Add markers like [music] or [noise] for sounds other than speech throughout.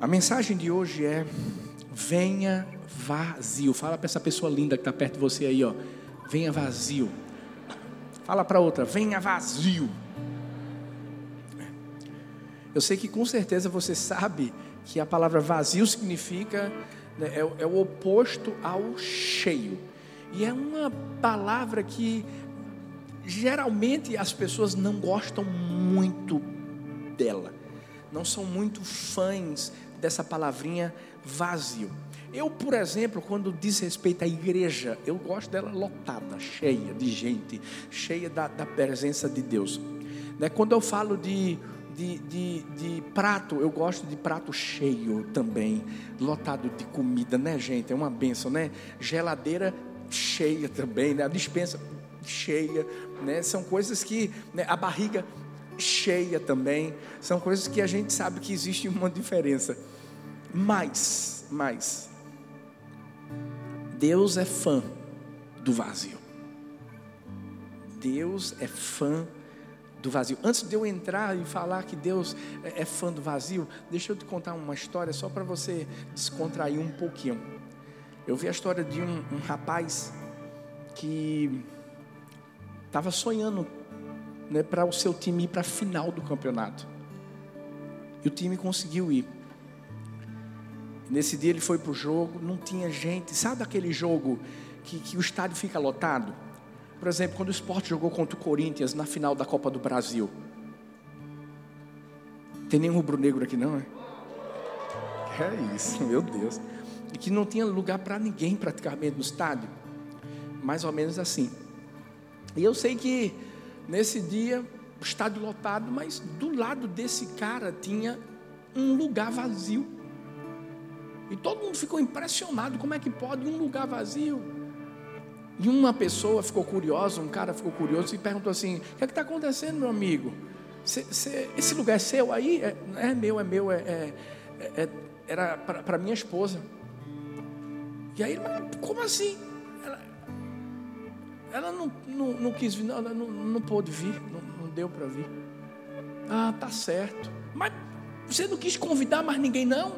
A mensagem de hoje é: venha vazio. Fala para essa pessoa linda que está perto de você aí, ó. Venha vazio. Fala para outra: venha vazio. Eu sei que com certeza você sabe que a palavra vazio significa né, é, é o oposto ao cheio. E é uma palavra que geralmente as pessoas não gostam muito dela, não são muito fãs dessa palavrinha vazio. Eu, por exemplo, quando diz respeito à igreja, eu gosto dela lotada, cheia de gente, cheia da, da presença de Deus. Né? Quando eu falo de, de, de, de, prato, eu gosto de prato cheio também, lotado de comida, né, gente? É uma benção, né? Geladeira cheia também, né? A dispensa cheia, né? São coisas que né? a barriga cheia também, são coisas que a gente sabe que existe uma diferença. Mas, mas Deus é fã do vazio. Deus é fã do vazio. Antes de eu entrar e falar que Deus é, é fã do vazio, deixa eu te contar uma história só para você descontrair um pouquinho. Eu vi a história de um, um rapaz que estava sonhando né, para o seu time ir para a final do campeonato. E o time conseguiu ir. Nesse dia ele foi para o jogo, não tinha gente. Sabe aquele jogo que, que o estádio fica lotado? Por exemplo, quando o esporte jogou contra o Corinthians na final da Copa do Brasil. Tem nenhum rubro-negro aqui não, é? É isso, meu Deus e que não tinha lugar para ninguém praticamente no estádio. Mais ou menos assim. E eu sei que nesse dia, o estádio lotado, mas do lado desse cara tinha um lugar vazio. E todo mundo ficou impressionado: como é que pode um lugar vazio? E uma pessoa ficou curiosa, um cara ficou curioso e perguntou assim: O que é está acontecendo, meu amigo? Cê, cê, esse lugar é seu aí? É, é meu, é meu, é, é, é era para minha esposa. E aí, como assim? Ela, ela não, não, não, quis vir, não, ela não, não pôde vir, não, não deu para vir. Ah, tá certo. Mas você não quis convidar mais ninguém, não?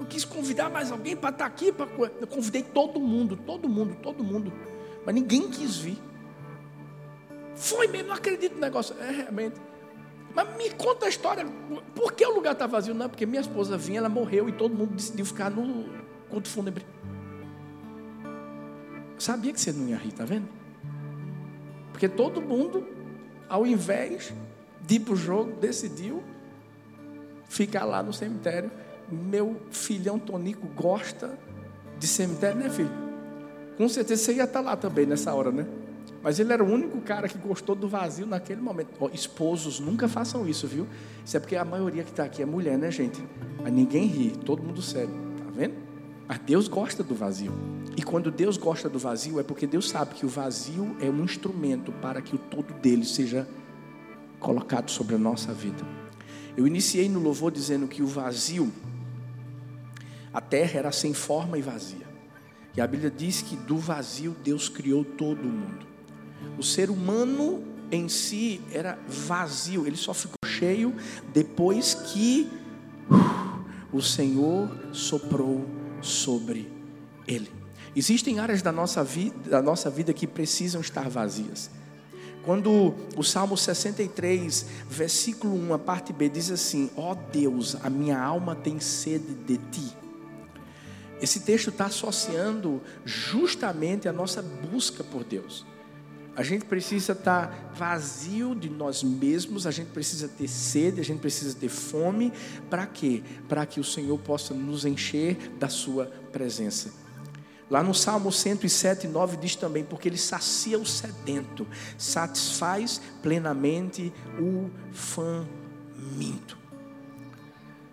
Não quis convidar mais alguém para estar tá aqui? Eu convidei todo mundo, todo mundo, todo mundo. Mas ninguém quis vir. Foi mesmo, não acredito no negócio. É realmente. Mas me conta a história. Por que o lugar está vazio? Não, porque minha esposa vinha, ela morreu e todo mundo decidiu ficar no, culto fúnebre. Sabia que você não ia rir, tá vendo? Porque todo mundo, ao invés de ir para o jogo, decidiu ficar lá no cemitério. Meu filhão Tonico gosta de cemitério, né, filho? Com certeza você ia estar lá também nessa hora, né? Mas ele era o único cara que gostou do vazio naquele momento. Oh, esposos, nunca façam isso, viu? Isso é porque a maioria que está aqui é mulher, né, gente? Mas ninguém ri, todo mundo sério, tá vendo? Mas Deus gosta do vazio. E quando Deus gosta do vazio, é porque Deus sabe que o vazio é um instrumento para que o todo dele seja colocado sobre a nossa vida. Eu iniciei no louvor dizendo que o vazio, a terra era sem forma e vazia. E a Bíblia diz que do vazio Deus criou todo o mundo. O ser humano em si era vazio, ele só ficou cheio depois que uh, o Senhor soprou sobre ele. Existem áreas da nossa, vida, da nossa vida que precisam estar vazias. Quando o Salmo 63, versículo 1, a parte B, diz assim: Ó oh Deus, a minha alma tem sede de ti. Esse texto está associando justamente a nossa busca por Deus. A gente precisa estar vazio de nós mesmos, a gente precisa ter sede, a gente precisa ter fome. Para quê? Para que o Senhor possa nos encher da Sua presença. Lá no Salmo 107, 9 diz também: Porque Ele sacia o sedento, satisfaz plenamente o faminto.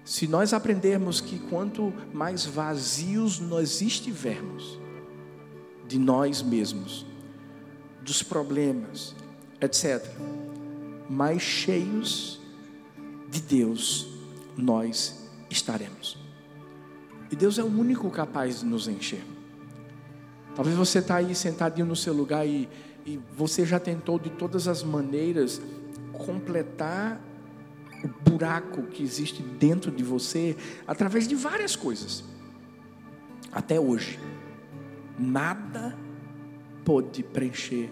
Se nós aprendermos que quanto mais vazios nós estivermos de nós mesmos, dos problemas, etc. Mais cheios de Deus nós estaremos. E Deus é o único capaz de nos encher. Talvez você está aí sentadinho no seu lugar e, e você já tentou de todas as maneiras completar o buraco que existe dentro de você através de várias coisas. Até hoje, nada pode preencher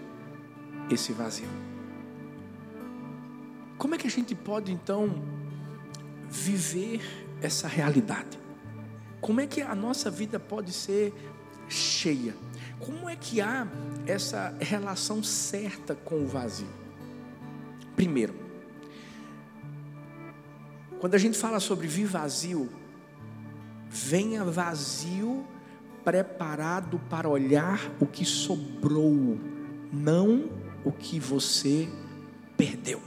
esse vazio. Como é que a gente pode então viver essa realidade? Como é que a nossa vida pode ser cheia? Como é que há essa relação certa com o vazio? Primeiro, quando a gente fala sobre vir vazio, venha vazio preparado para olhar o que sobrou, não o que você perdeu.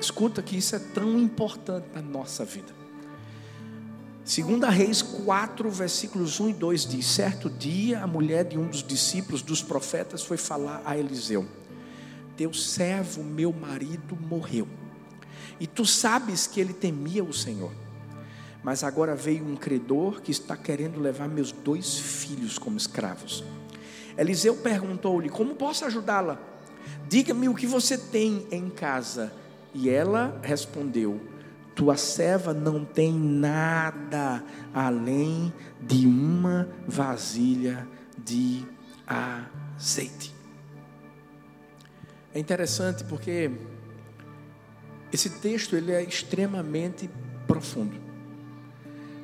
Escuta que isso é tão importante na nossa vida. Segunda Reis 4, versículos 1 e 2 diz: Certo dia a mulher de um dos discípulos dos profetas foi falar a Eliseu: Teu servo, meu marido, morreu. E tu sabes que ele temia o Senhor. Mas agora veio um credor que está querendo levar meus dois filhos como escravos. Eliseu perguntou-lhe: Como posso ajudá-la? Diga-me o que você tem em casa. E ela respondeu: tua serva não tem nada além de uma vasilha de azeite. É interessante porque esse texto ele é extremamente profundo.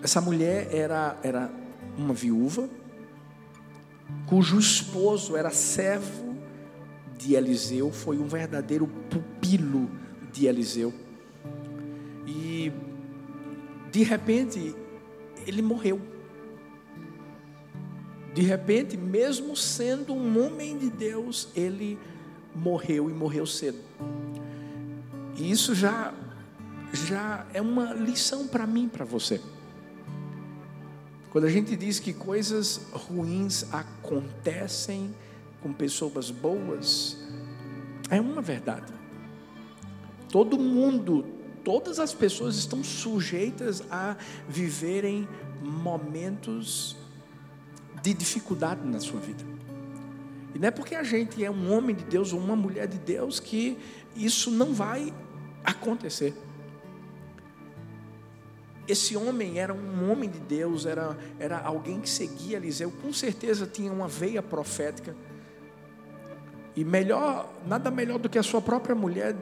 Essa mulher era, era uma viúva, cujo esposo era servo de Eliseu, foi um verdadeiro pupilo de Eliseu. E de repente ele morreu. De repente, mesmo sendo um homem de Deus, ele morreu e morreu cedo. E isso já já é uma lição para mim, para você. Quando a gente diz que coisas ruins acontecem com pessoas boas, é uma verdade. Todo mundo todas as pessoas estão sujeitas a viverem momentos de dificuldade na sua vida. E não é porque a gente é um homem de Deus ou uma mulher de Deus que isso não vai acontecer. Esse homem era um homem de Deus, era, era alguém que seguia Eliseu, com certeza tinha uma veia profética. E melhor, nada melhor do que a sua própria mulher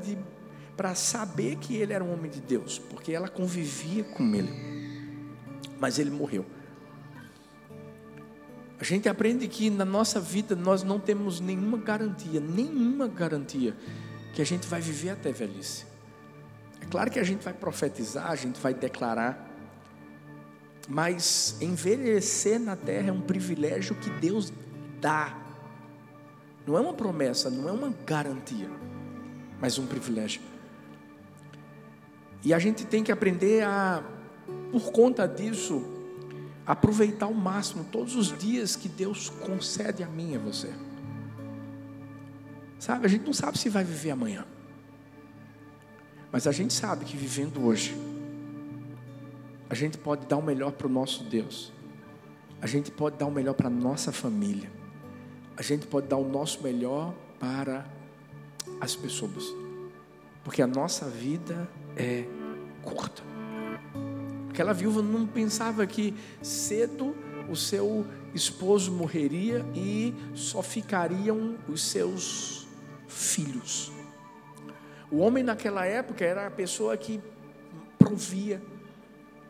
para saber que ele era um homem de Deus, porque ela convivia com ele. Mas ele morreu. A gente aprende que na nossa vida nós não temos nenhuma garantia, nenhuma garantia que a gente vai viver até velhice. É claro que a gente vai profetizar, a gente vai declarar, mas envelhecer na terra é um privilégio que Deus dá. Não é uma promessa, não é uma garantia, mas um privilégio. E a gente tem que aprender a, por conta disso, aproveitar ao máximo todos os dias que Deus concede a mim e a você. Sabe, a gente não sabe se vai viver amanhã. Mas a gente sabe que vivendo hoje, a gente pode dar o melhor para o nosso Deus. A gente pode dar o melhor para a nossa família. A gente pode dar o nosso melhor para as pessoas. Porque a nossa vida é curta. Aquela viúva não pensava que cedo o seu esposo morreria e só ficariam os seus filhos. O homem naquela época era a pessoa que provia,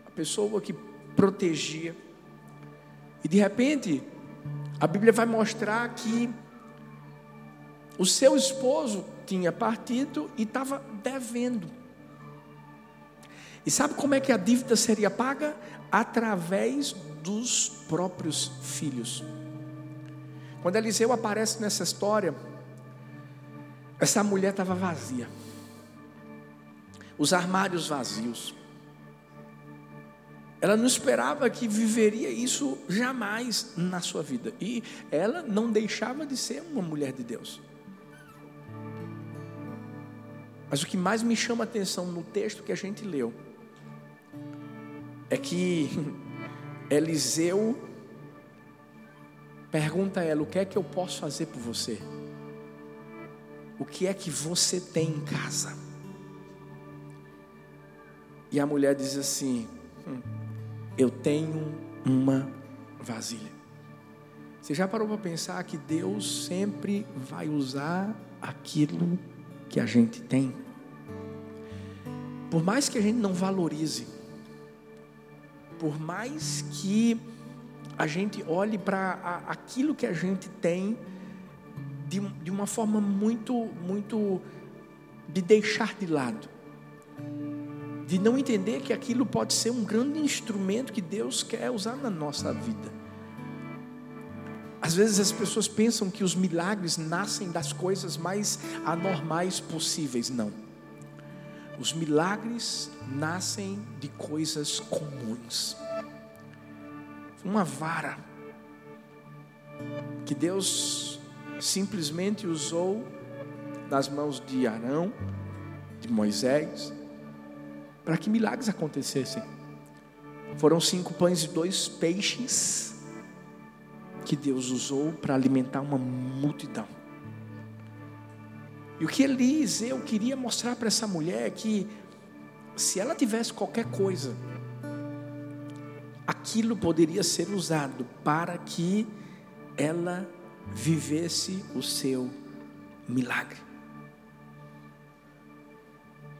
a pessoa que protegia. E de repente, a Bíblia vai mostrar que o seu esposo tinha partido e estava devendo. E sabe como é que a dívida seria paga? Através dos próprios filhos. Quando Eliseu aparece nessa história, essa mulher estava vazia, os armários vazios. Ela não esperava que viveria isso jamais na sua vida. E ela não deixava de ser uma mulher de Deus. Mas o que mais me chama a atenção no texto que a gente leu é que [laughs] Eliseu pergunta a ela: O que é que eu posso fazer por você? O que é que você tem em casa? E a mulher diz assim: hum, Eu tenho uma vasilha. Você já parou para pensar que Deus sempre vai usar aquilo que a gente tem? Por mais que a gente não valorize, por mais que a gente olhe para aquilo que a gente tem de, de uma forma muito, muito de deixar de lado, de não entender que aquilo pode ser um grande instrumento que Deus quer usar na nossa vida. Às vezes as pessoas pensam que os milagres nascem das coisas mais anormais possíveis. Não. Os milagres nascem de coisas comuns. Uma vara que Deus simplesmente usou nas mãos de Arão, de Moisés, para que milagres acontecessem. Foram cinco pães e dois peixes que Deus usou para alimentar uma multidão. E o que Eliseu queria mostrar para essa mulher é que, se ela tivesse qualquer coisa, aquilo poderia ser usado para que ela vivesse o seu milagre.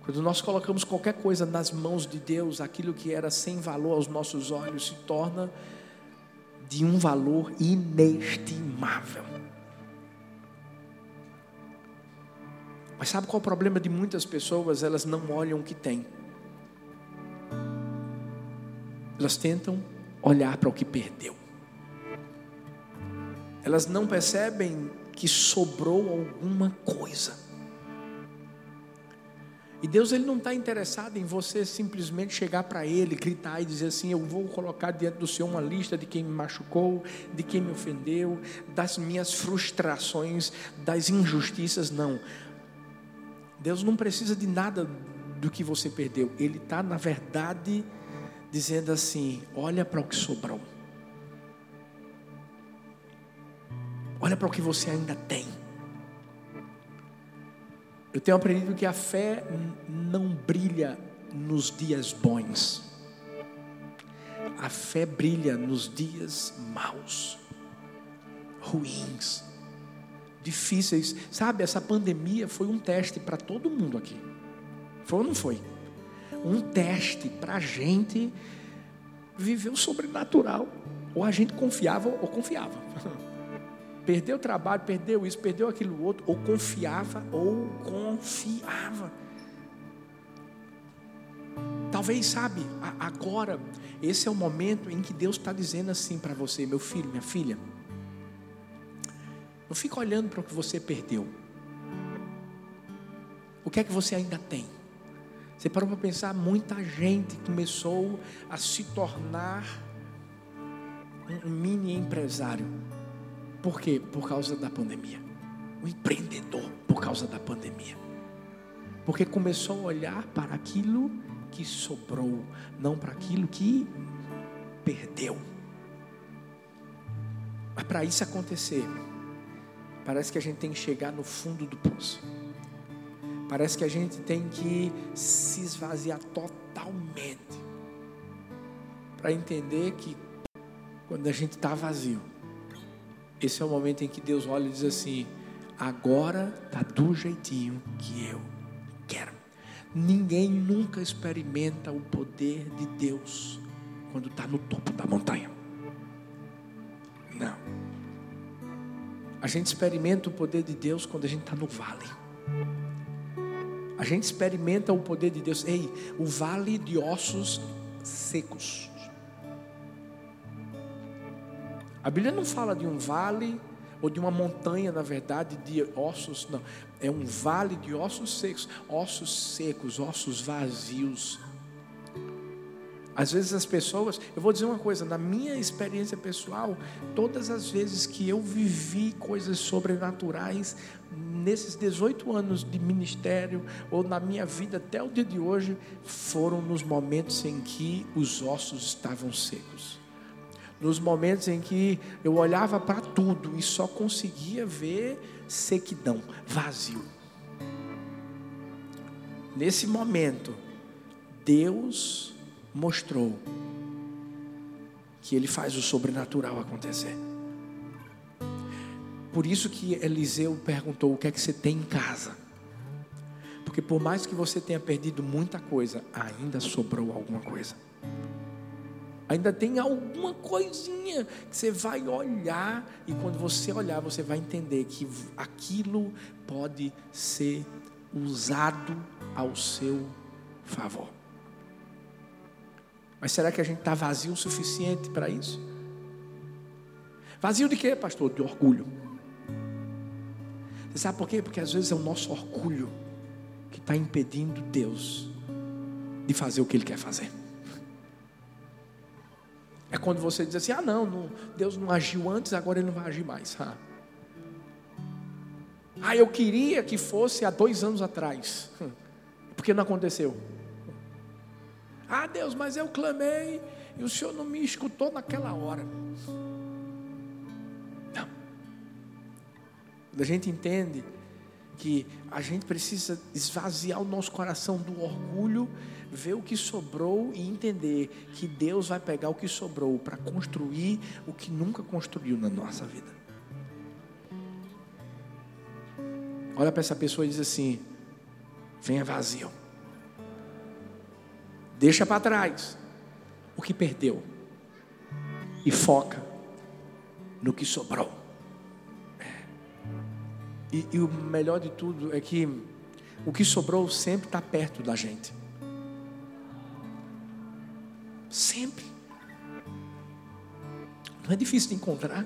Quando nós colocamos qualquer coisa nas mãos de Deus, aquilo que era sem valor aos nossos olhos se torna de um valor inestimável. Mas sabe qual é o problema de muitas pessoas? Elas não olham o que têm. Elas tentam olhar para o que perdeu. Elas não percebem que sobrou alguma coisa. E Deus ele não está interessado em você simplesmente chegar para Ele, gritar e dizer assim: Eu vou colocar diante do Senhor uma lista de quem me machucou, de quem me ofendeu, das minhas frustrações, das injustiças. Não. Deus não precisa de nada do que você perdeu. Ele está, na verdade, dizendo assim: Olha para o que sobrou. Olha para o que você ainda tem. Eu tenho aprendido que a fé não brilha nos dias bons. A fé brilha nos dias maus, ruins, difíceis. Sabe, essa pandemia foi um teste para todo mundo aqui. Foi ou não foi? Um teste para a gente viver o sobrenatural. Ou a gente confiava ou confiava. [laughs] Perdeu o trabalho, perdeu isso, perdeu aquilo outro, ou confiava, ou confiava. Talvez, sabe, agora, esse é o momento em que Deus está dizendo assim para você, meu filho, minha filha. Não fica olhando para o que você perdeu. O que é que você ainda tem? Você parou para pensar, muita gente começou a se tornar um mini empresário. Por quê? Por causa da pandemia. O empreendedor, por causa da pandemia. Porque começou a olhar para aquilo que sobrou, não para aquilo que perdeu. Mas para isso acontecer, parece que a gente tem que chegar no fundo do poço. Parece que a gente tem que se esvaziar totalmente para entender que quando a gente está vazio, esse é o momento em que Deus olha e diz assim: agora está do jeitinho que eu quero. Ninguém nunca experimenta o poder de Deus quando está no topo da montanha. A gente experimenta o poder de Deus quando a gente está no vale. A gente experimenta o poder de Deus. Ei, o vale de ossos secos. A Bíblia não fala de um vale ou de uma montanha, na verdade, de ossos, não. É um vale de ossos secos, ossos secos, ossos vazios. Às vezes as pessoas, eu vou dizer uma coisa, na minha experiência pessoal, todas as vezes que eu vivi coisas sobrenaturais, nesses 18 anos de ministério, ou na minha vida até o dia de hoje, foram nos momentos em que os ossos estavam secos nos momentos em que eu olhava para tudo e só conseguia ver sequidão, vazio. Nesse momento, Deus mostrou que ele faz o sobrenatural acontecer. Por isso que Eliseu perguntou: o que é que você tem em casa? Porque por mais que você tenha perdido muita coisa, ainda sobrou alguma coisa. Ainda tem alguma coisinha que você vai olhar e quando você olhar, você vai entender que aquilo pode ser usado ao seu favor. Mas será que a gente está vazio o suficiente para isso? Vazio de quê, pastor? De orgulho. Você sabe por quê? Porque às vezes é o nosso orgulho que está impedindo Deus de fazer o que Ele quer fazer. É quando você diz assim: ah, não, não Deus não agiu antes, agora Ele não vai agir mais. Ah. eu queria que fosse há dois anos atrás, porque não aconteceu. Ah, Deus, mas eu clamei e o Senhor não me escutou naquela hora. Não. Quando a gente entende que a gente precisa esvaziar o nosso coração do orgulho, ver o que sobrou e entender que Deus vai pegar o que sobrou para construir o que nunca construiu na nossa vida. Olha para essa pessoa e diz assim: venha vazio. Deixa para trás o que perdeu e foca no que sobrou. E, e o melhor de tudo é que o que sobrou sempre está perto da gente. Sempre. Não é difícil de encontrar.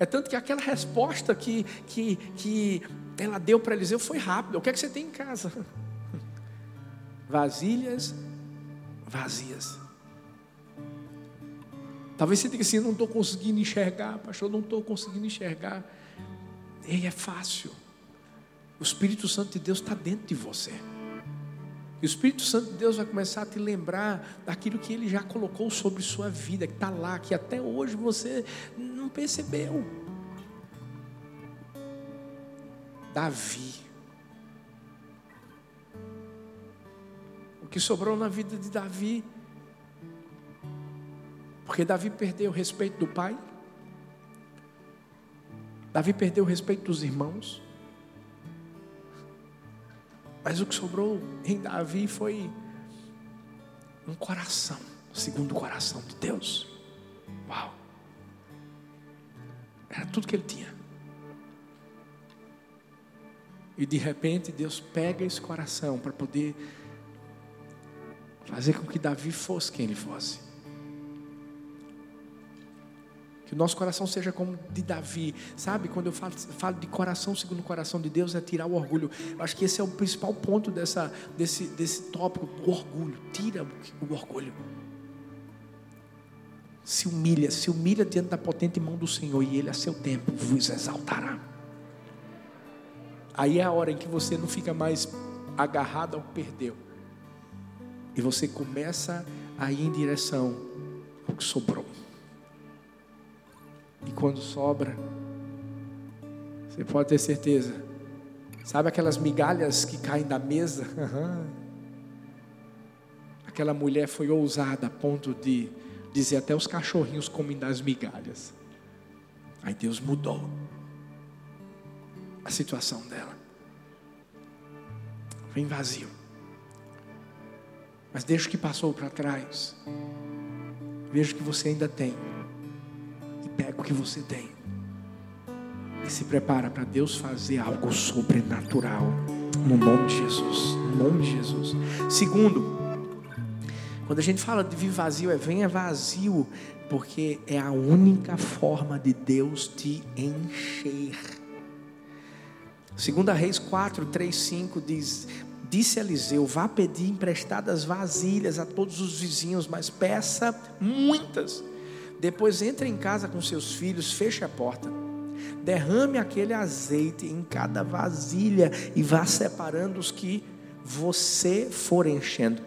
É tanto que aquela resposta que, que, que ela deu para Eliseu foi rápida. O que é que você tem em casa? Vasilhas vazias. Talvez você diga assim: não estou conseguindo enxergar, pastor, não estou conseguindo enxergar. Ei, é fácil. O Espírito Santo de Deus está dentro de você. E o Espírito Santo de Deus vai começar a te lembrar daquilo que ele já colocou sobre sua vida, que está lá, que até hoje você não percebeu. Davi. Que sobrou na vida de Davi. Porque Davi perdeu o respeito do pai. Davi perdeu o respeito dos irmãos. Mas o que sobrou em Davi foi um coração, segundo o coração de Deus. Uau! Era tudo que ele tinha. E de repente Deus pega esse coração para poder fazer com que Davi fosse quem ele fosse. Que o nosso coração seja como de Davi. Sabe, quando eu falo, falo de coração segundo o coração de Deus, é tirar o orgulho. Eu acho que esse é o principal ponto dessa, desse, desse tópico: o orgulho. Tira o orgulho. Se humilha, se humilha diante da potente mão do Senhor, e Ele a seu tempo vos exaltará. Aí é a hora em que você não fica mais agarrado ao que perdeu. E você começa a ir em direção ao que sobrou. E quando sobra, você pode ter certeza. Sabe aquelas migalhas que caem da mesa? [laughs] Aquela mulher foi ousada a ponto de dizer até os cachorrinhos comem das migalhas. Aí Deus mudou a situação dela. Vem vazio. Mas deixa o que passou para trás. Veja que você ainda tem pega o que você tem e se prepara para Deus fazer algo sobrenatural. No nome de Jesus. No nome de Jesus. Segundo, quando a gente fala de vir vazio, é venha vazio, porque é a única forma de Deus te encher. Segunda Reis 4, 3, 5 diz: Disse Eliseu: Vá pedir emprestadas vasilhas a todos os vizinhos, mas peça muitas depois entre em casa com seus filhos, feche a porta. Derrame aquele azeite em cada vasilha e vá separando os que você for enchendo.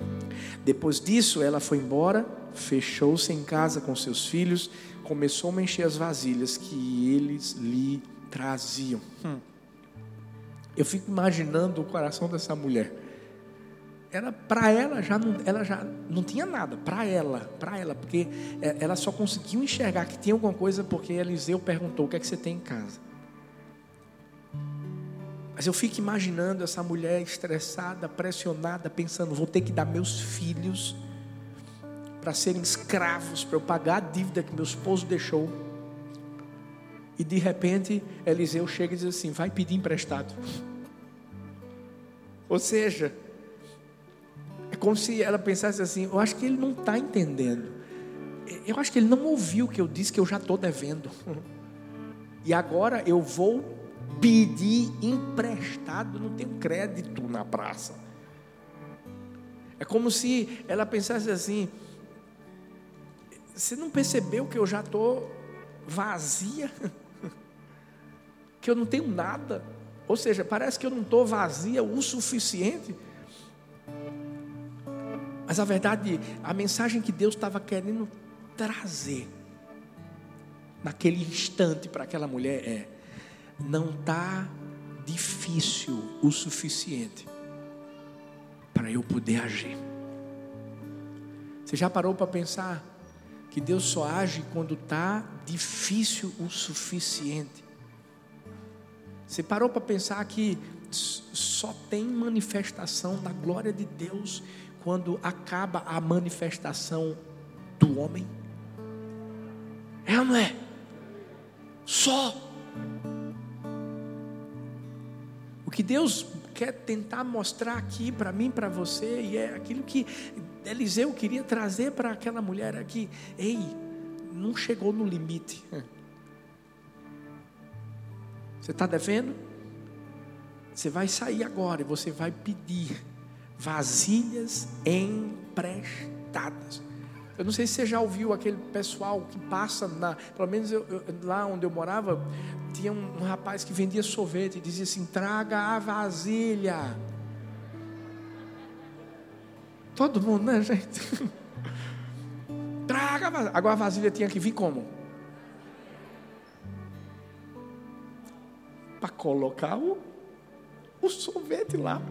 Depois disso, ela foi embora, fechou-se em casa com seus filhos, começou a encher as vasilhas que eles lhe traziam. Hum. Eu fico imaginando o coração dessa mulher. era para ela já não, ela já não tinha nada para ela, para ela, porque é, ela só conseguiu enxergar que tinha alguma coisa porque Eliseu perguntou o que é que você tem em casa. Mas eu fico imaginando essa mulher estressada, pressionada, pensando: vou ter que dar meus filhos para serem escravos, para eu pagar a dívida que meu esposo deixou. E de repente, Eliseu chega e diz assim: vai pedir emprestado. Ou seja, é como se ela pensasse assim: eu acho que ele não está entendendo. Eu acho que ele não ouviu o que eu disse que eu já estou devendo. E agora eu vou pedir emprestado, não tenho crédito na praça. É como se ela pensasse assim: você não percebeu que eu já estou vazia? [laughs] Que eu não tenho nada? Ou seja, parece que eu não estou vazia o suficiente mas a verdade, a mensagem que Deus estava querendo trazer naquele instante para aquela mulher é: não está difícil o suficiente para eu poder agir. Você já parou para pensar que Deus só age quando está difícil o suficiente? Você parou para pensar que só tem manifestação da glória de Deus quando acaba a manifestação do homem? É ou não é? Só. O que Deus quer tentar mostrar aqui para mim, para você, e é aquilo que Eliseu queria trazer para aquela mulher aqui. Ei, não chegou no limite. [laughs] Você está devendo? Você vai sair agora e você vai pedir vasilhas emprestadas. Eu não sei se você já ouviu aquele pessoal que passa na, pelo menos eu, eu, lá onde eu morava, tinha um, um, rapaz que vendia sorvete e dizia assim: traga a vasilha. Todo mundo, né, gente? [laughs] traga a vasilha. Agora a vasilha tinha que vir como? Para colocar o, o sorvete lá.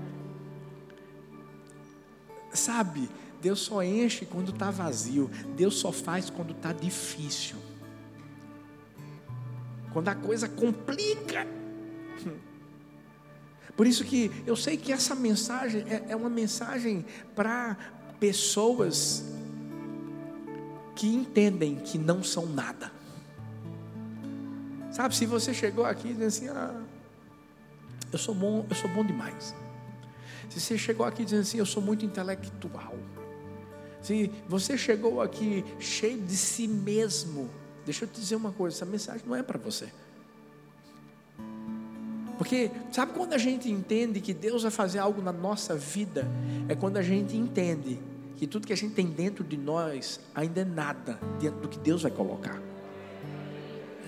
Sabe, Deus só enche quando está vazio, Deus só faz quando está difícil. Quando a coisa complica. Por isso que eu sei que essa mensagem é, é uma mensagem para pessoas que entendem que não são nada. Sabe, se você chegou aqui dizendo assim, ah, eu sou bom, eu sou bom demais. Se você chegou aqui dizendo assim, eu sou muito intelectual. Se você chegou aqui cheio de si mesmo, deixa eu te dizer uma coisa: essa mensagem não é para você. Porque, sabe quando a gente entende que Deus vai fazer algo na nossa vida? É quando a gente entende que tudo que a gente tem dentro de nós ainda é nada diante do que Deus vai colocar.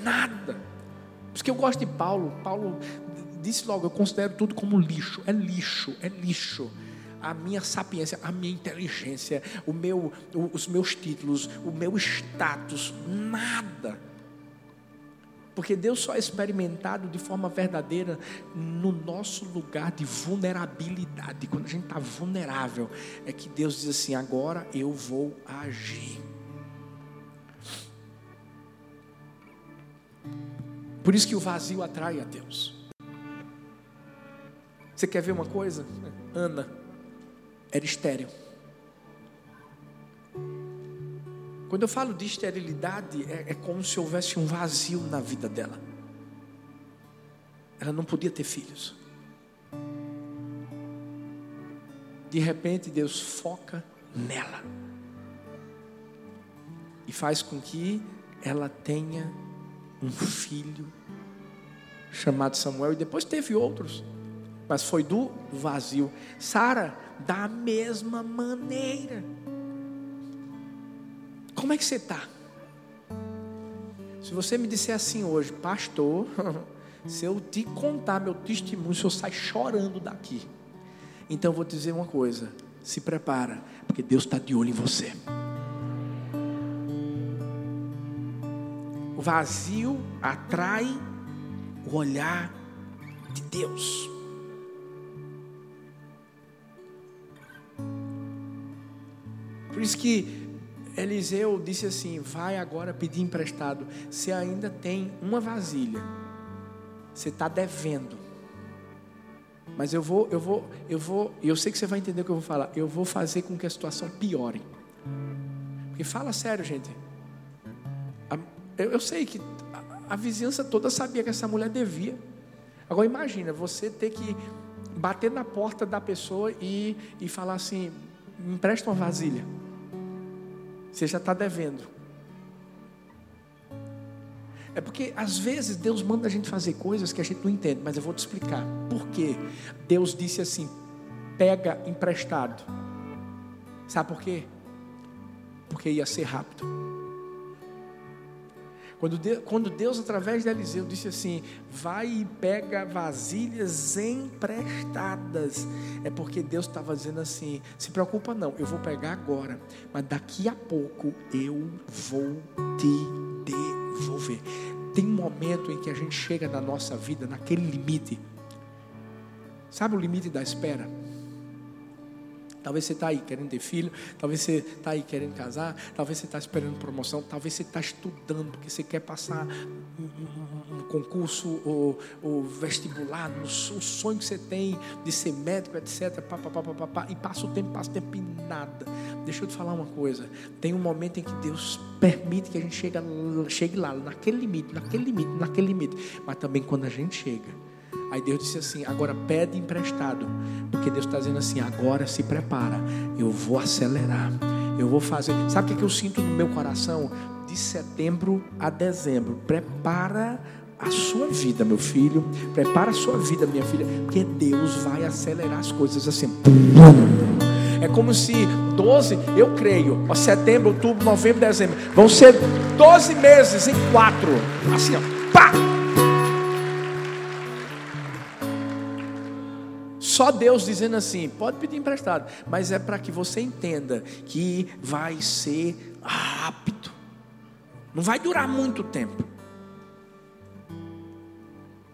Nada. Por isso que eu gosto de Paulo. Paulo disse logo, eu considero tudo como lixo. É lixo, é lixo. A minha sapiência, a minha inteligência, o meu, os meus títulos, o meu status, nada. Porque Deus só é experimentado de forma verdadeira no nosso lugar de vulnerabilidade. Quando a gente está vulnerável, é que Deus diz assim: agora eu vou agir. Por isso que o vazio atrai a Deus. Você quer ver uma coisa? Ana era estéril. Quando eu falo de esterilidade, é, é como se houvesse um vazio na vida dela. Ela não podia ter filhos. De repente, Deus foca nela e faz com que ela tenha um filho chamado Samuel, e depois teve outros mas foi do vazio. Sara, da mesma maneira. Como é que você está? Se você me disser assim hoje, pastor, [laughs] se eu te contar meu testemunho, o senhor sai chorando daqui. Então eu vou te dizer uma coisa: se prepara, porque Deus está de olho em você. O vazio atrai o olhar de Deus. Por isso que Eliseu disse assim: Vai agora pedir emprestado. Você ainda tem uma vasilha. Você está devendo. Mas eu vou, eu vou, eu vou, eu sei que você vai entender o que eu vou falar. Eu vou fazer com que a situação piore. Porque fala sério, gente. Eu, eu sei que a, vizinhança toda sabia que essa mulher devia. Agora imagina, você ter que bater na porta da pessoa e, e falar assim: me empresta uma vasilha. Você já está devendo. É porque às vezes Deus manda a gente fazer coisas que a gente não entende, mas eu vou te explicar. Por quê? Deus disse assim: pega emprestado. Sabe por quê? Porque ia ser rápido. Quando Deus, quando Deus, através de Eliseu, disse assim: vai e pega vasilhas emprestadas, é porque Deus estava dizendo assim: se preocupa não, eu vou pegar agora, mas daqui a pouco eu vou te devolver. Tem um momento em que a gente chega na nossa vida naquele limite, sabe o limite da espera? Talvez você está aí querendo ter filho, talvez você está aí querendo casar, talvez você está esperando promoção, talvez você está estudando porque você quer passar um, um, um concurso ou, ou vestibular, o sonho que você tem de ser médico, etc. Pá, pá, pá, pá, pá, e passa o tempo, passa o tempo e nada. Deixa eu te falar uma coisa: tem um momento em que Deus permite que a gente chegue, chegue lá, naquele limite, naquele limite, naquele limite, mas também quando a gente chega Aí Deus disse assim: agora pede emprestado, porque Deus está dizendo assim: agora se prepara, eu vou acelerar, eu vou fazer. Sabe o que eu sinto no meu coração? De setembro a dezembro, prepara a sua vida, meu filho, prepara a sua vida, minha filha, porque Deus vai acelerar as coisas assim. É como se 12, eu creio, ó, setembro, outubro, novembro, dezembro, vão ser 12 meses em quatro, assim, ó, pá! Só Deus dizendo assim: pode pedir emprestado, mas é para que você entenda que vai ser rápido, não vai durar muito tempo.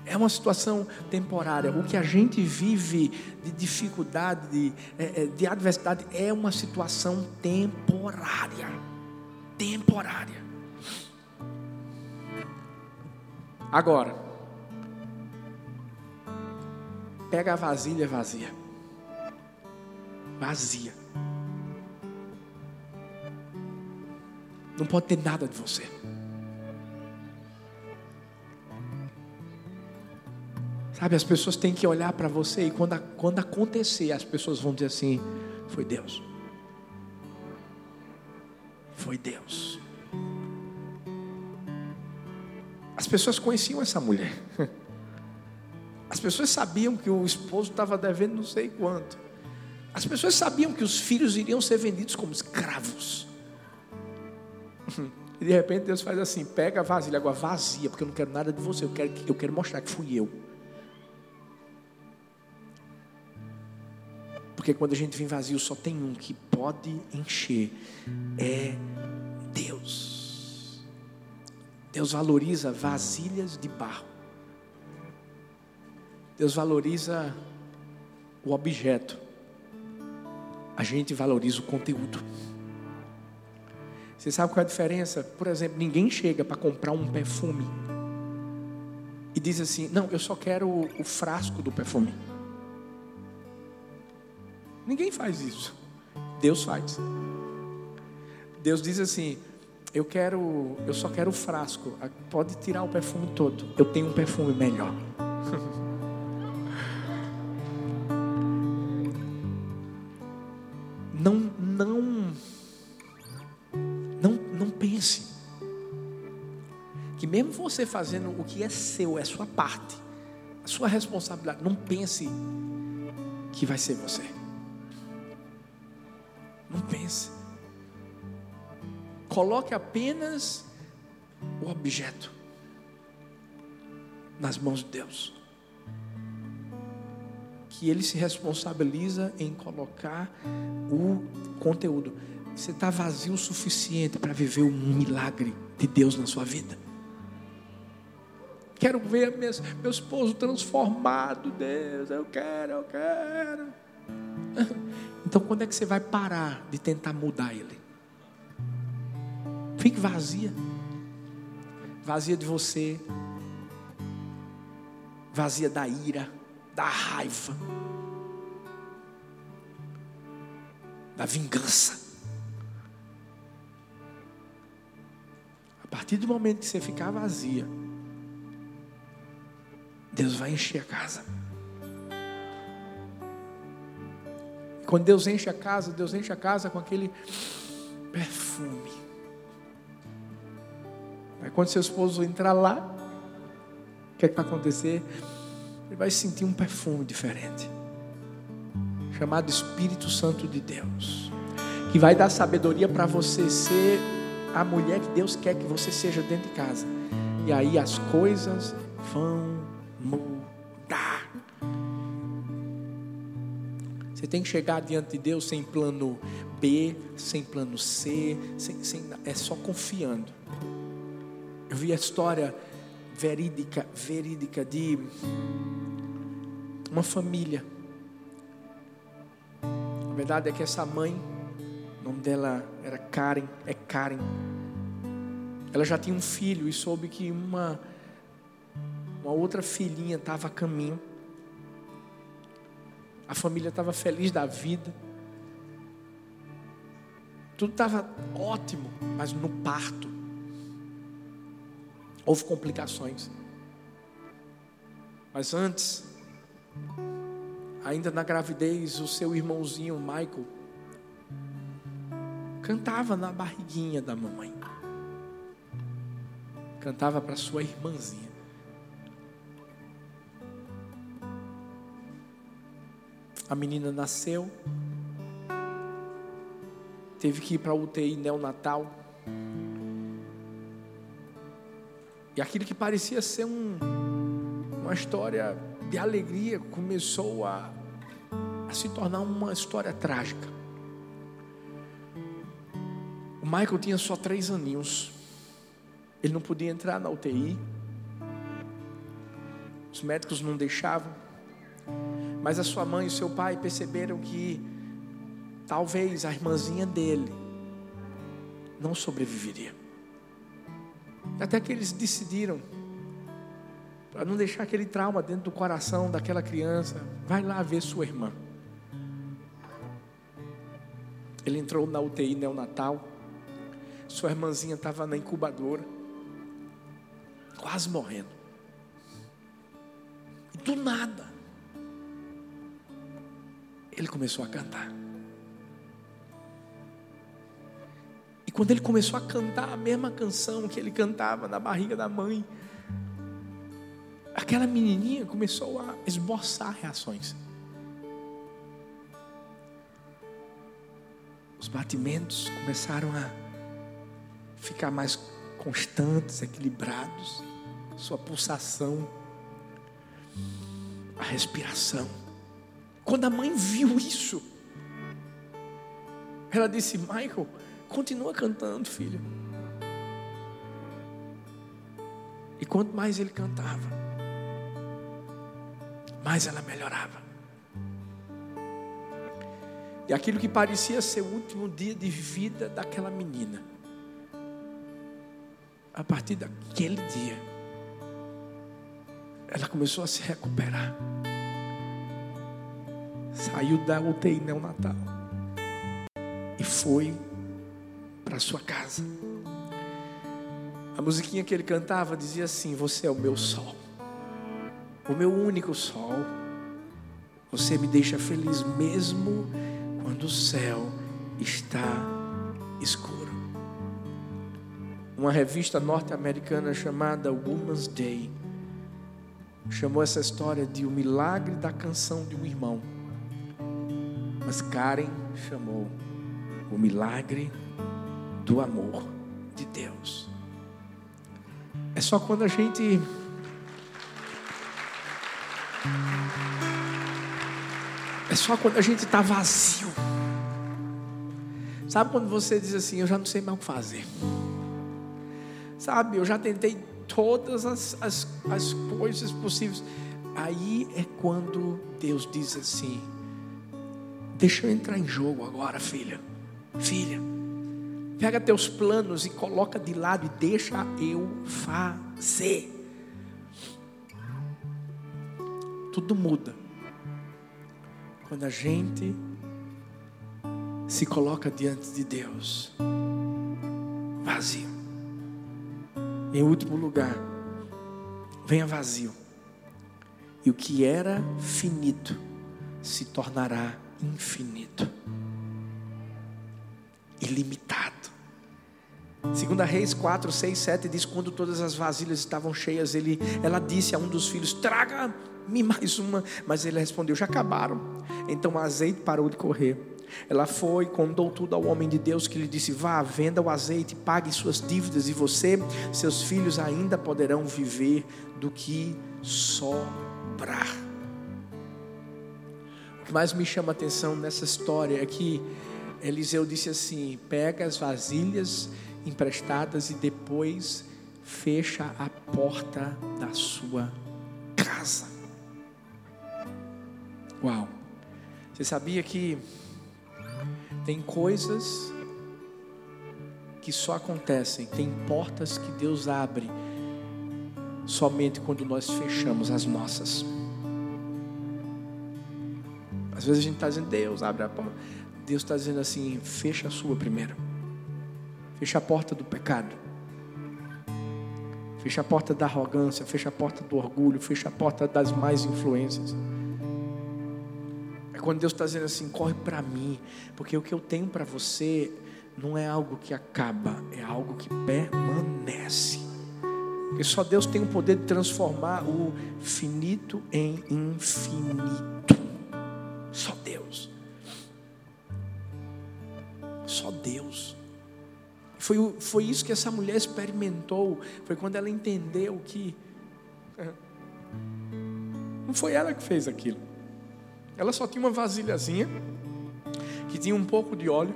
É uma situação temporária. O que a gente vive de dificuldade, de, é, é, de adversidade, é uma situação temporária. Temporária. Agora, pega a vasilha vazia. Vazia. Não pode ter nada de você. Sabe, as pessoas têm que olhar para você e quando, quando acontecer, as pessoas vão dizer assim: foi Deus. Foi Deus. As pessoas conheciam essa mulher. [laughs] As pessoas sabiam que o esposo estava devendo não sei quanto. As pessoas sabiam que os filhos iriam ser vendidos como escravos. [laughs] E de repente Deus faz assim: pega a vasilha, água vazia, porque eu não quero nada de você, eu quero, eu quero mostrar que fui eu. Porque quando a gente vem vazio, só tem um que pode encher: é Deus. Deus valoriza vasilhas de barro. Deus valoriza o objeto, a gente valoriza o conteúdo. Você sabe qual é a diferença? Por exemplo, ninguém chega para comprar um perfume e diz assim: Não, eu só quero o, frasco do perfume. Ninguém faz isso. Deus faz. Deus diz assim: Eu quero, eu só quero o frasco. Pode tirar o perfume todo. Eu tenho um perfume melhor. [laughs] você fazendo o que é seu, é sua parte, a sua responsabilidade, não pense que vai ser você. Não pense. Coloque apenas o objeto nas mãos de Deus que ele se responsabiliza em colocar o conteúdo. Você está vazio o suficiente para viver um milagre de Deus na sua vida? Quero ver meu, meu esposo transformado, Deus. Eu quero, eu quero. [laughs] Então, quando é que você vai parar de tentar mudar ele? Fique vazia. Vazia de você. Vazia da ira, da raiva, da vingança. A partir do momento que você ficar vazia, Deus vai encher a casa. Quando Deus enche a casa, Deus enche a casa com aquele perfume. Aí quando seu esposo entrar lá, o que, é que vai acontecer? Ele vai sentir um perfume diferente, chamado Espírito Santo de Deus, que vai dar sabedoria para você ser a mulher que Deus quer que você seja dentro de casa. E aí as coisas vão mudar. Você tem que chegar diante de Deus sem plano B, sem plano C, sem, sem, é só confiando. Eu vi a história verídica, verídica de uma família. A verdade é que essa mãe, o nome dela era Karen, é Karen. Ela já tinha um filho e soube que uma uma outra filhinha estava a caminho. A família estava feliz da vida. Tudo estava ótimo, mas no parto houve complicações. Mas antes, ainda na gravidez, o seu irmãozinho Michael cantava na barriguinha da mamãe. Cantava para sua irmãzinha. A menina nasceu, teve que ir para UTI neonatal. E aquilo que parecia ser um, uma história de alegria começou a, a se tornar uma história trágica. O Michael tinha só três aninhos. Ele não podia entrar na UTI. Os médicos não deixavam. Mas a sua mãe e o seu pai perceberam que talvez a irmãzinha dele não sobreviveria. Até que eles decidiram, para não deixar aquele trauma dentro do coração daquela criança, vai lá ver sua irmã. Ele entrou na UTI neonatal, sua irmãzinha estava na incubadora, quase morrendo. E do nada, ele começou a cantar. E quando ele começou a cantar a mesma canção que ele cantava na barriga da mãe, aquela menininha começou a esboçar reações. Os batimentos começaram a ficar mais constantes, equilibrados, sua pulsação, a respiração. Quando a mãe viu isso, ela disse: Michael, continua cantando, filho. E quanto mais ele cantava, mais ela melhorava. E aquilo que parecia ser o último dia de vida daquela menina, a partir daquele dia, ela começou a se recuperar saiu da UTI neonatal e foi para sua casa. A musiquinha que ele cantava dizia assim: Você é o meu sol, o meu único sol. Você me deixa feliz mesmo quando o céu está escuro. Uma revista norte-americana chamada Woman's Day chamou essa história de o milagre da canção de um irmão. Mas Karen chamou o milagre do amor de Deus. É só quando a gente É só quando a gente está vazio. Sabe quando você diz assim, eu já não sei mais o que fazer. Sabe, eu já tentei todas as, as, as coisas possíveis. Aí é quando Deus diz assim: Deixa eu entrar em jogo agora, filha. Filha, pega teus planos e coloca de lado e deixa eu fazer. Tudo muda quando a gente se coloca diante de Deus vazio. Em último lugar, venha vazio. E o que era finito se tornará infinito. Ilimitado. Segunda Reis 4, 6, 7 diz: Quando todas as vasilhas estavam cheias, ele, ela disse a um dos filhos: Traga-me mais uma. Mas ele respondeu: Já acabaram. Então o azeite parou de correr. Ela foi, contou tudo ao homem de Deus que lhe disse: Vá, venda o azeite, pague suas dívidas, e você, seus filhos ainda poderão viver do que sobrar. Mais me chama a atenção nessa história é que Eliseu disse assim: pega as vasilhas emprestadas e depois fecha a porta da sua casa. Uau! Você sabia que tem coisas que só acontecem, tem portas que Deus abre somente quando nós fechamos as nossas. Às vezes a gente está dizendo, Deus abre a porta. Deus está dizendo assim: fecha a sua primeiro. Fecha a porta do pecado. Fecha a porta da arrogância, fecha a porta do orgulho, fecha a porta das mais influências. É quando Deus está dizendo assim: corre para mim, porque o que eu tenho para você não é algo que acaba, é algo que permanece. Porque só Deus tem o poder de transformar o finito em infinito. Só Deus. Só Deus. Foi, foi isso que essa mulher experimentou. Foi quando ela entendeu que. Não foi ela que fez aquilo. Ela só tinha uma vasilhazinha que tinha um pouco de óleo.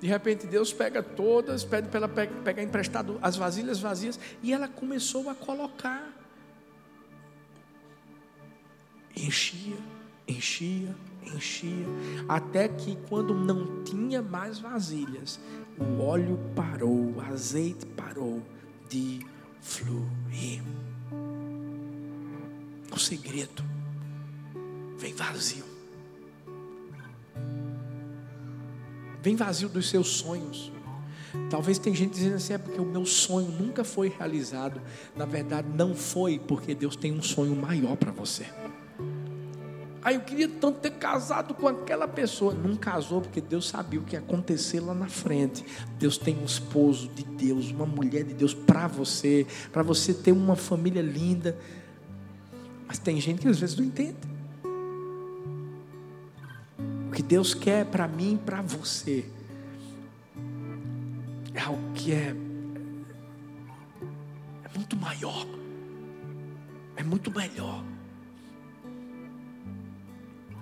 De repente Deus pega todas, pede para ela pegar emprestado as vasilhas vazias e ela começou a colocar. Enchia, enchia, enchia, até que quando não tinha mais vasilhas, o óleo parou, o azeite parou de fluir. O segredo vem vazio. Vem vazio dos seus sonhos. Talvez tem gente dizendo assim, é porque o meu sonho nunca foi realizado. Na verdade, não foi, porque Deus tem um sonho maior para você. Aí eu queria tanto ter casado com aquela pessoa. Não casou porque Deus sabia o que ia acontecer lá na frente. Deus tem um esposo de Deus, uma mulher de Deus para você, para você ter uma família linda. Mas tem gente que às vezes não entende. O que Deus quer para mim e para você é algo que é, é muito maior, é muito melhor.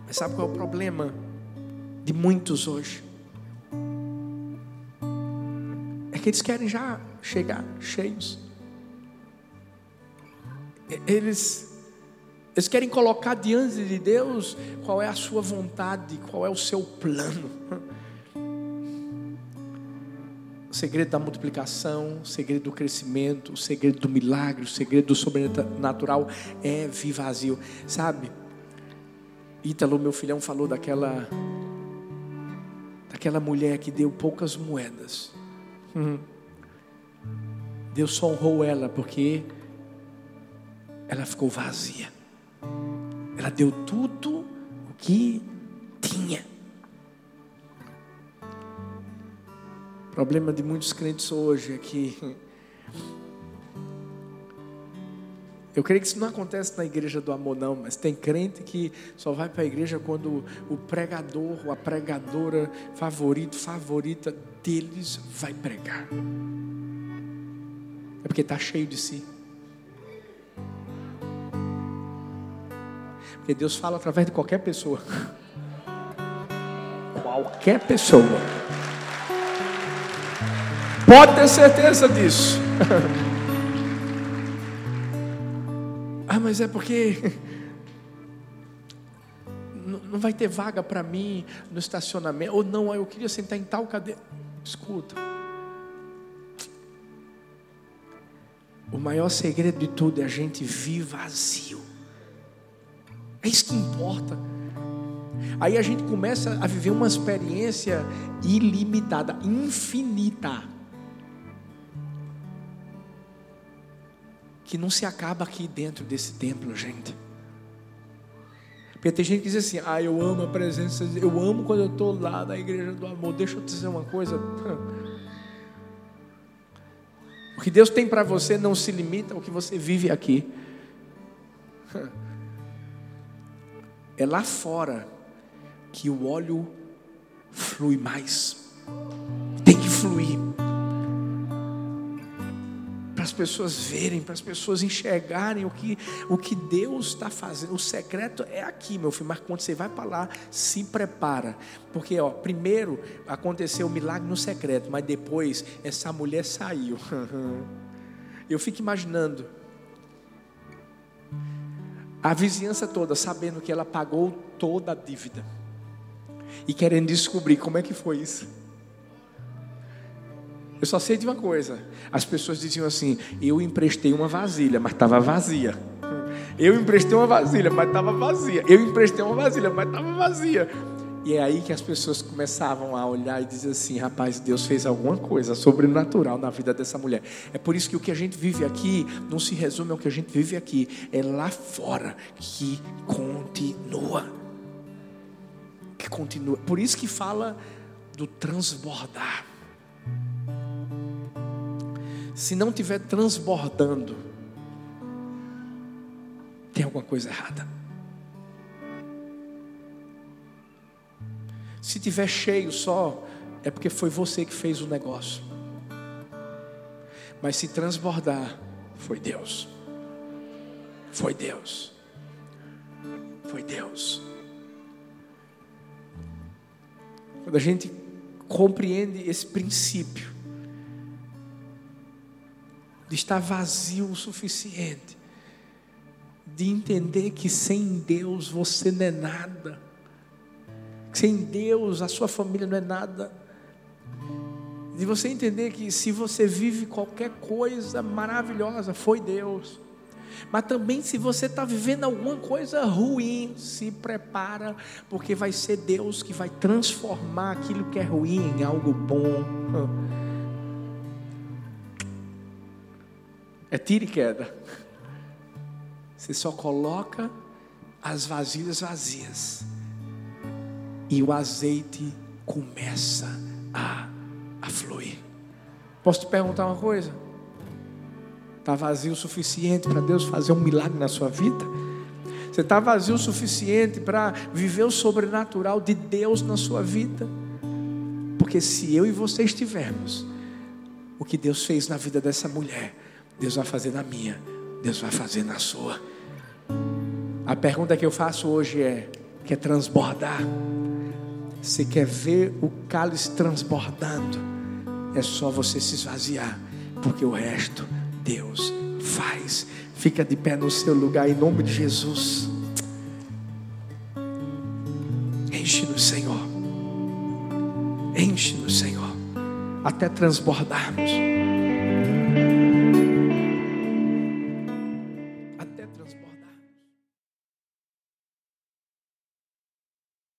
Mas sabe qual é o problema de muitos hoje? É que eles querem já chegar cheios. Eles, eles querem colocar diante de Deus qual é a sua vontade, qual é o seu plano. O segredo da multiplicação, o segredo do crescimento, o segredo do milagre, o segredo do sobrenatural é vir vazio. Sabe? Ítalo, meu filhão, falou daquela daquela mulher que deu poucas moedas. Uhum. Deus só honrou ela porque ela ficou vazia. Ela deu tudo o que tinha. O problema de muitos crentes hoje é que [laughs] Eu creio que isso não acontece na igreja do amor, não, mas tem crente que só vai para a igreja quando o pregador ou a pregadora favorito, favorita deles vai pregar. É porque está cheio de si. Porque Deus fala através de qualquer pessoa. [laughs] Qualquer pessoa. Pode ter certeza disso. [laughs] Ah, mas é porque. não vai ter vaga para mim no estacionamento. Ou não, eu queria sentar em tal cadeira. Escuta. O maior segredo de tudo é a gente vir vazio. É isso que importa. Aí a gente começa a viver uma experiência ilimitada, infinita. Que não se acaba aqui dentro desse templo, gente. Porque tem gente que diz assim: ah, eu amo a presença, eu amo quando eu estou lá na igreja do amor. Deixa eu te dizer uma coisa. O que Deus tem para você não se limita ao que você vive aqui. É lá fora que o óleo flui mais. Tem que fluir as pessoas verem, para as pessoas enxergarem o que, o que Deus está fazendo. O secreto é aqui, meu filho. Mas quando você vai para lá, se prepara. Porque, ó, primeiro aconteceu o milagre no secreto, mas depois essa mulher saiu. [laughs] Eu fico imaginando a vizinhança toda sabendo que ela pagou toda a dívida e querendo descobrir como é que foi isso. Eu só sei de uma coisa: as pessoas diziam assim, eu emprestei uma vasilha, mas estava vazia. Eu emprestei uma vasilha, mas estava vazia. Eu emprestei uma vasilha, mas estava vazia. E é aí que as pessoas começavam a olhar e dizer assim: rapaz, Deus fez alguma coisa sobrenatural na vida dessa mulher. É por isso que o que a gente vive aqui não se resume ao que a gente vive aqui, é lá fora que continua. Que continua. Por isso que fala do transbordar se não estiver transbordando, tem alguma coisa errada. Se tiver cheio só, é porque foi você que fez o negócio. Mas se transbordar, foi Deus. Foi Deus. Foi Deus. Quando a gente compreende esse princípio, de estar vazio o suficiente, de entender que sem Deus você não é nada, sem Deus a sua família não é nada, de você entender que se você vive qualquer coisa maravilhosa, foi Deus. Mas também se você está vivendo alguma coisa ruim, se prepara, porque vai ser Deus que vai transformar aquilo que é ruim em algo bom. É tira e queda. Você só coloca as vasilhas vazias. E o azeite começa a, a fluir. Posso te perguntar uma coisa? Está vazio o suficiente para Deus fazer um milagre na sua vida? Você está vazio o suficiente para viver o sobrenatural de Deus na sua vida? Porque se eu e você estivermos, o que Deus fez na vida dessa mulher, Deus vai fazer na minha, Deus vai fazer na sua. A pergunta que eu faço hoje é: quer transbordar? Você quer ver o cálice transbordando? É só você se esvaziar, porque o resto Deus faz. Fica de pé no seu lugar em nome de Jesus. Enche-nos, Senhor. Enche-nos, Senhor, até transbordarmos.